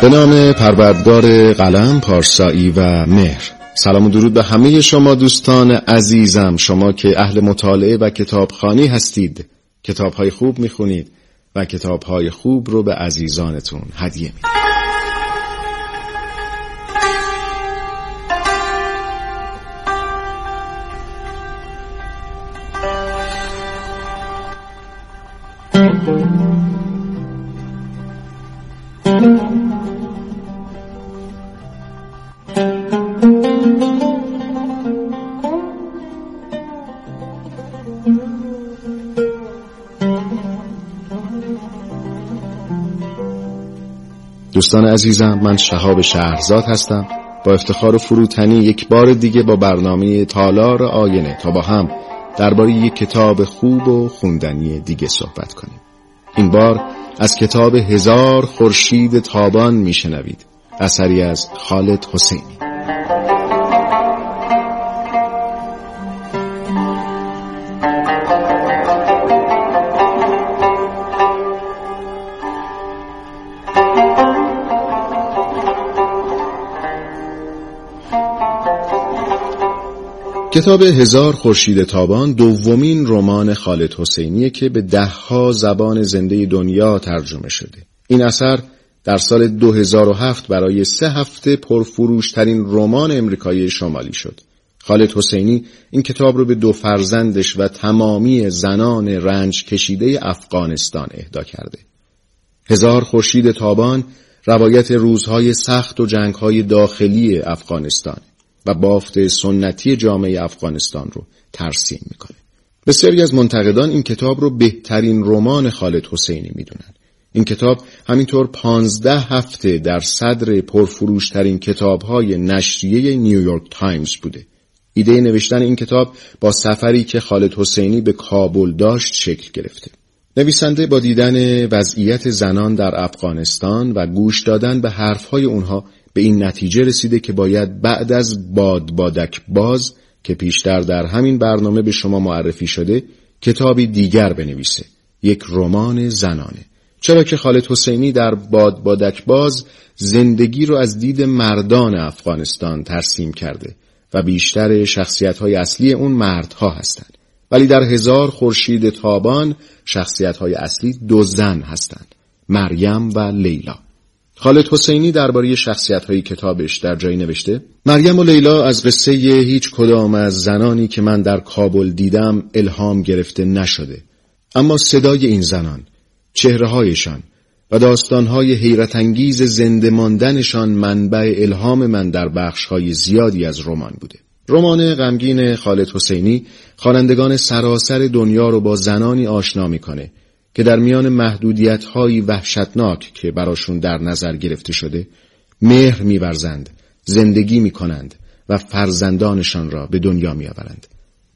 به نام پروردگار قلم پارسایی و مهر. سلام و درود به همه شما دوستان عزیزم. شما که اهل مطالعه و کتابخانی هستید. کتابهای خوب می‌خونید و کتابهای خوب رو به عزیزانتون هدیه می‌دید دوستان عزیزم من شهاب شهرزاد هستم. با افتخار فروتنی یک بار دیگه با برنامه تالار آینه تا با هم درباره یک کتاب خوب و خوندنی دیگه صحبت کنیم. این بار از کتاب هزار خورشید تابان میشنوید. اثری از خالد حسینی. کتاب هزار خورشید تابان دومین رمان خالد حسینیه که به دهها زبان زنده دنیا ترجمه شده. این اثر در سال 2007 برای سه هفته پرفروشترین رمان امریکایی شمالی شد. خالد حسینی این کتاب رو به دو فرزندش و تمامی زنان رنج کشیده افغانستان اهدا کرده. هزار خورشید تابان روایت روزهای سخت و جنگهای داخلی افغانستان و بافت سنتی جامعه افغانستان رو ترسیم می‌کنه. بسیاری از منتقدان این کتاب رو بهترین رمان خالد حسینی می‌دونن. این کتاب همینطور پانزده هفته در صدر پرفروشترین کتابهای نشریه نیویورک تایمز بوده. ایده نوشتن این کتاب با سفری که خالد حسینی به کابل داشت شکل گرفته. نویسنده با دیدن وضعیت زنان در افغانستان و گوش دادن به حرفهای اونها به این نتیجه رسیده که باید بعد از باد بادک باز که پیشتر در همین برنامه به شما معرفی شده کتابی دیگر بنویسه. یک رمان زنانه. چرا که خالد حسینی در باد بادک باز زندگی رو از دید مردان افغانستان ترسیم کرده و بیشتر شخصیت های اصلی اون مردها هستند. ولی در هزار خورشید تابان شخصیت های اصلی دو زن هستند مریم و لیلا. خالد حسینی درباره شخصیت های کتابش در جایی نوشته مریم و لیلا از قصه هیچ کدام از زنانی که من در کابل دیدم الهام گرفته نشده. اما صدای این زنان چهره هایشان و داستان های حیرت انگیز زنده ماندنشان منبع الهام من در بخش های زیادی از رمان بوده. رمان غمگین خالد حسینی خوانندگان سراسر دنیا رو با زنانی آشنا می‌کنه که در میان محدودیت های وحشتناک که براشون در نظر گرفته شده مهر میورزند زندگی می‌کنند و فرزندانشان را به دنیا میآورند.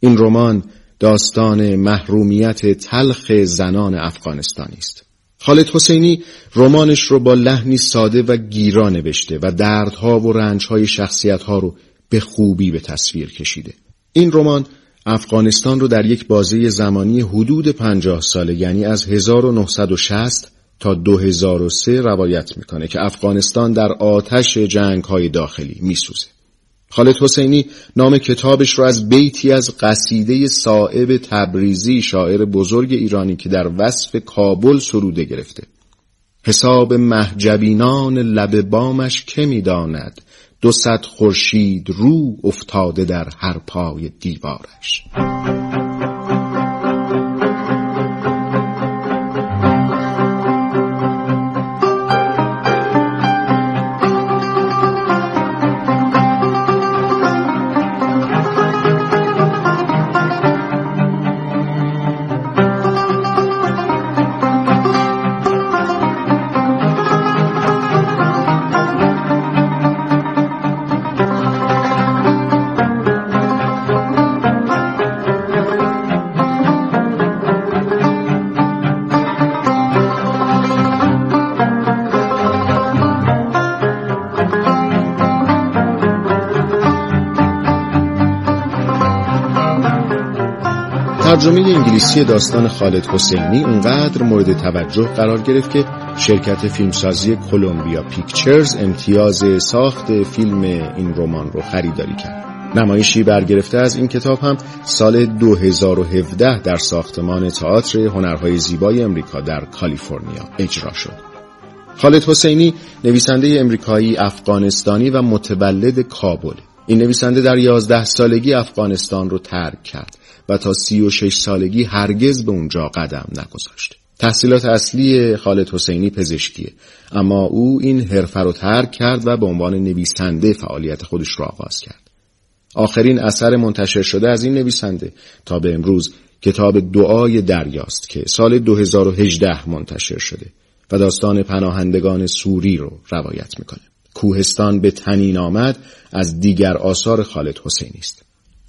این رمان داستان محرومیت تلخ زنان افغانستانی است. خالد حسینی رمانش رو با لحنی ساده و گیرا نوشته و دردها و رنجهای شخصیتها رو به خوبی به تصویر کشیده این رمان افغانستان رو در یک بازه زمانی حدود پنجاه ساله یعنی از 1960 تا 2003 روایت می‌کنه که افغانستان در آتش جنگ های داخلی میسوزه. خالد حسینی نام کتابش رو از بیتی از قصیده صاحب تبریزی شاعر بزرگ ایرانی که در وصف کابل سروده گرفته. حساب محجبینان لب بامش که می‌داند دو صد خورشید رو افتاده در هر پای دیوارش. ترجمه انگلیسی داستان خالد حسینی اونقدر مورد توجه قرار گرفت که شرکت فیلمسازی کلمبیا پیکچرز امتیاز ساخت فیلم این رمان رو خریداری کرد. نمایشی برگرفته از این کتاب هم سال 2017 در ساختمان تئاتر هنرهای زیبای امریکا در کالیفرنیا اجرا شد. خالد حسینی نویسنده امریکایی افغانستانی و متولد کابل این نویسنده در یازده سالگی افغانستان رو ترک کرد و تا سی و شش سالگی هرگز به اونجا قدم نگذاشت. تحصیلات اصلی خالد حسینی پزشکیه اما او این حرفه رو ترک کرد و به عنوان نویسنده فعالیت خودش را آغاز کرد. آخرین اثر منتشر شده از این نویسنده تا به امروز کتاب دعای دریاست که سال 2018 منتشر شده و داستان پناهندگان سوری رو روایت می‌کنه. کوهستان به تنین آمد از دیگر آثار خالد حسینی است.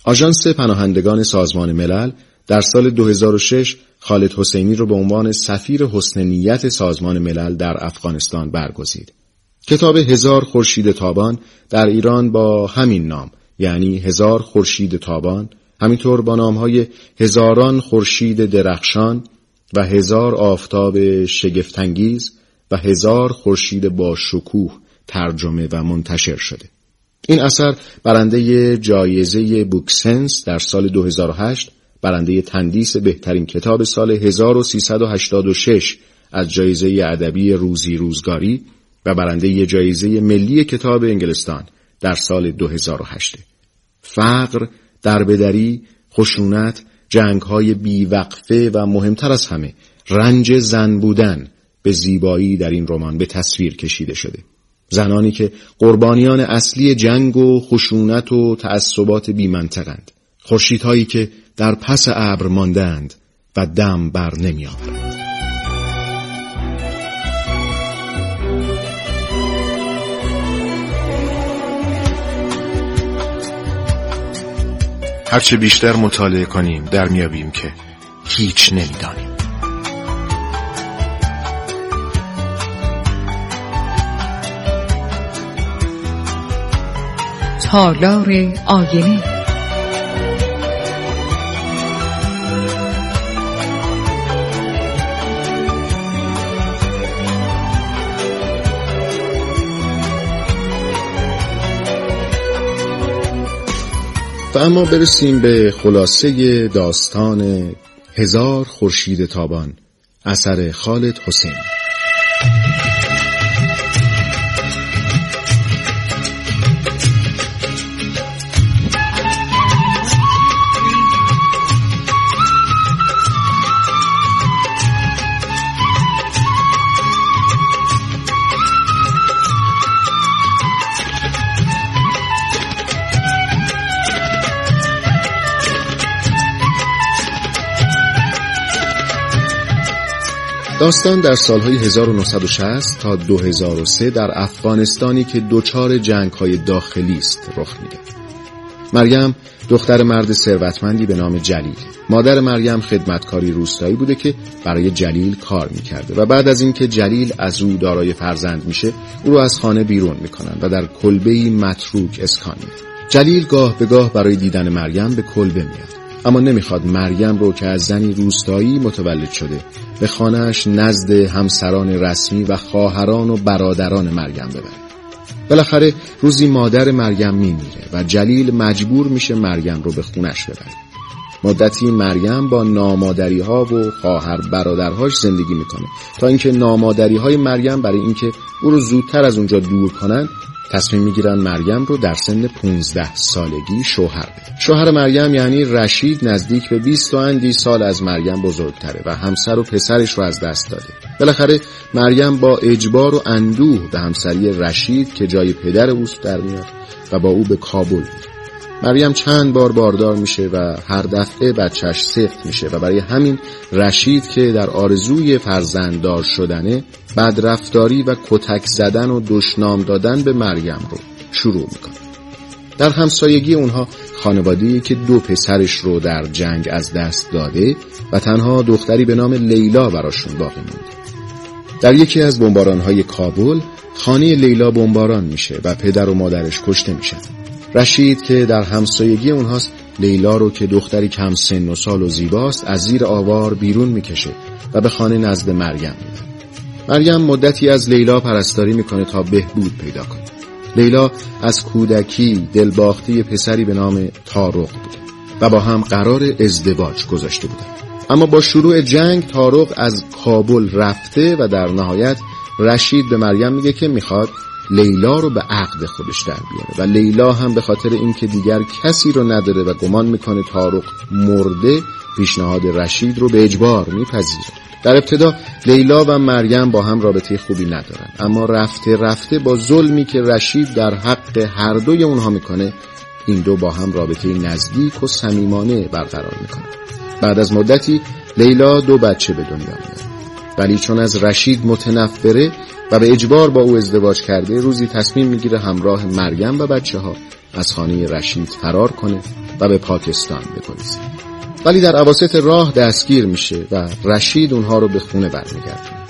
آژانس پناهندگان سازمان ملل در سال 2006 خالد حسینی را به عنوان سفیر حسن نیت سازمان ملل در افغانستان برگزید. کتاب هزار خورشید تابان در ایران با همین نام یعنی هزار خورشید تابان همینطور با نامهای هزاران خورشید درخشان و هزار آفتاب شگفتانگیز و هزار خورشید با شکوه ترجمه و منتشر شده. این اثر برنده جایزه بوکسنس در سال 2008 برنده تندیس بهترین کتاب سال 1386 از جایزه ادبی روزی روزگاری و برنده جایزه ملی کتاب انگلستان در سال 2008 فقر، دربدری، خشونت، جنگهای بیوقفه و مهمتر از همه رنج زن بودن به زیبایی در این رمان به تصویر کشیده شده. زنانی که قربانیان اصلی جنگ و خشونت و تعصبات بیمنطقند. خورشیدهایی که در پس ابر ماندند و دم بر نمیآورند. هرچه بیشتر مطالعه کنیم در میابیم که هیچ نمی‌دانیم تالار آینه. و اما برسیم به خلاصه داستان هزار خورشید تابان اثر خالد حسین. داستان در سالهای 1960 تا 2003 در افغانستانی که دچار جنگهای داخلی است رخ میده. مریم دختر مرد ثروتمندی به نام جلیل. مادر مریم خدمتکاری روستایی بوده که برای جلیل کار می‌کرده و بعد از اینکه جلیل از او دارای فرزند میشه او رو از خانه بیرون می‌کنن و در کلبه‌ای متروک اسکان میده جلیل گاه به گاه برای دیدن مریم به کلبه میاد اما نمی‌خواد مریم رو که از زنی روستایی متولد شده به خانهش نزد همسران رسمی و خواهران و برادران مریم ببره. بالاخره روزی مادر مریم میمیره و جلیل مجبور میشه مریم رو به خونش ببره. مدتی مریم با نامادری ها و خواهر برادرهاش زندگی می‌کنه تا اینکه نامادری های مریم برای اینکه او رو زودتر از اونجا دور کنن تصمیم می‌گیرن مریم رو در سن 15 سالگی شوهر بده شوهر مریم یعنی رشید نزدیک به 20 و اندی سال از مریم بزرگتره و همسر و پسرش رو از دست داده. بالاخره مریم با اجبار و اندوه به همسری رشید که جای پدر اوست در میاد و با او به کابل میره مریم چند بار باردار میشه و هر دفعه بچهش سفت میشه و برای همین رشید که در آرزوی فرزنددار شدنه بدرفتاری و کتک زدن و دشنام دادن به مریم رو شروع می‌کنه. در همسایگی اونها خانواده‌ای که دو پسرش رو در جنگ از دست داده و تنها دختری به نام لیلا براشون باقی مونده. در یکی از بمبارانهای کابل خانه لیلا بمباران میشه و پدر و مادرش کشته میشن. رشید که در همسایگی اونهاست لیلا رو که دختری کم سن و سال و زیباست از زیر آوار بیرون می‌کشه و به خانه نزد مریم می‌بره مریم مدتی از لیلا پرستاری می‌کنه تا بهبود پیدا کنه. لیلا از کودکی دلباخته پسری به نام تارق بوده و با هم قرار ازدواج گذاشته بودن. اما با شروع جنگ تارق از کابل رفته و در نهایت رشید به مریم میگه که می‌خواد لیلا رو به عقد خودش در بیاره و لیلا هم به خاطر اینکه دیگر کسی رو نداره و گمان می‌کنه تارق مرده پیشنهاد رشید رو به اجبار میپذیره. در ابتدا لیلا و مریم با هم رابطه خوبی ندارن. اما رفته رفته با ظلمی که رشید در حق هر دوی اونها می‌کنه این دو با هم رابطه نزدیک و صمیمانه برقرار می‌کنن. بعد از مدتی لیلا دو بچه به دنیا میاره ولی چون از رشید متنفره و به اجبار با او ازدواج کرده روزی تصمیم می‌گیره همراه مریم و بچه ها از خانه رشید فرار کنه و به پاکستان بگریزه ولی در عواسط راه دستگیر میشه و رشید اونها رو به خونه برمیگردونه.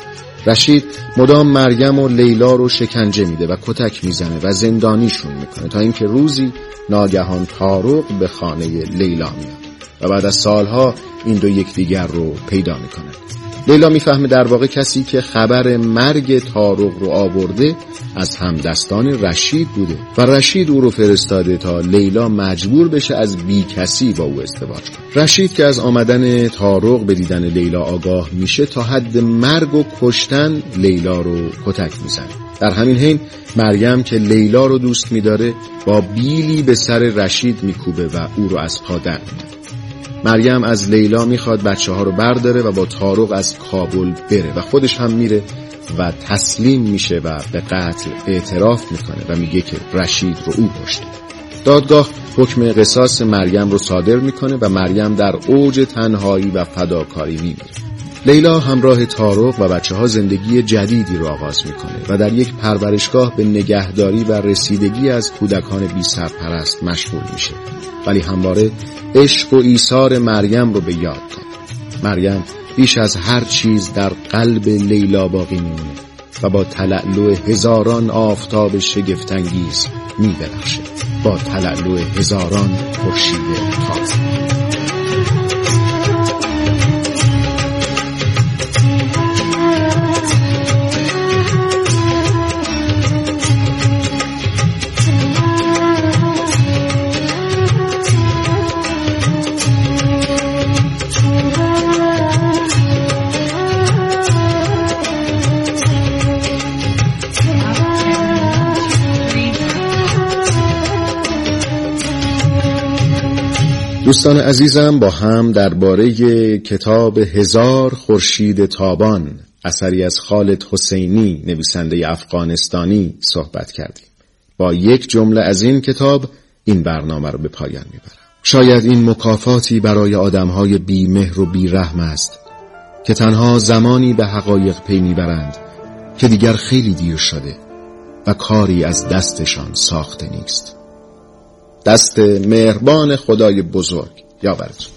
رشید مدام مریم و لیلا رو شکنجه میده و کتک می‌زنه و زندانیشون می‌کنه تا اینکه روزی ناگهان تارق به خانه لیلا میاد و بعد از سالها این دو یکدیگر رو پیدا می‌کنن لیلا می‌فهمه در واقع کسی که خبر مرگ تارق رو آورده از همدستان رشید بوده و رشید او رو فرستاده تا لیلا مجبور بشه از بی کسی با او ازدواج کنه. رشید که از آمدن تارق به دیدن لیلا آگاه میشه تا حد مرگ و کشتن لیلا رو کتک می‌زنه. در همین حین مریم که لیلا رو دوست میداره با بیلی به سر رشید میکوبه و او رو از پا در مریم از لیلا می‌خواد بچه ها رو برداره و با تارق از کابل بره و خودش هم میره و تسلیم میشه و به قتل اعتراف می‌کنه و میگه که رشید رو او کشته. دادگاه حکم قصاص مریم رو صادر می‌کنه و مریم در اوج تنهایی و فداکاری میمیره. لیلا همراه تارق و بچه ها زندگی جدیدی رو آغاز می‌کنه و در یک پرورشگاه به نگهداری و رسیدگی از کودکان بی سرپرست مشغول میشه. ولی همواره عشق و ایثار مریم رو به یاد داد مریم بیش از هر چیز در قلب لیلا باقی میمونه و با تلعلو هزاران آفتاب شگفتانگیز میدرخشه با تلعلو هزاران خورشید تازه. دوستان عزیزم با هم درباره کتاب هزار خورشید تابان اثری از خالد حسینی نویسنده افغانستانی صحبت کردیم. با یک جمله از این کتاب این برنامه رو به پایان می‌برم. شاید این مکافاتی برای آدمهای بیمهر و بیرحم است که تنها زمانی به حقایق پی می‌برند که دیگر خیلی دیر شده و کاری از دستشان ساخته نیست. دست مهربان خدای بزرگ. یا براتون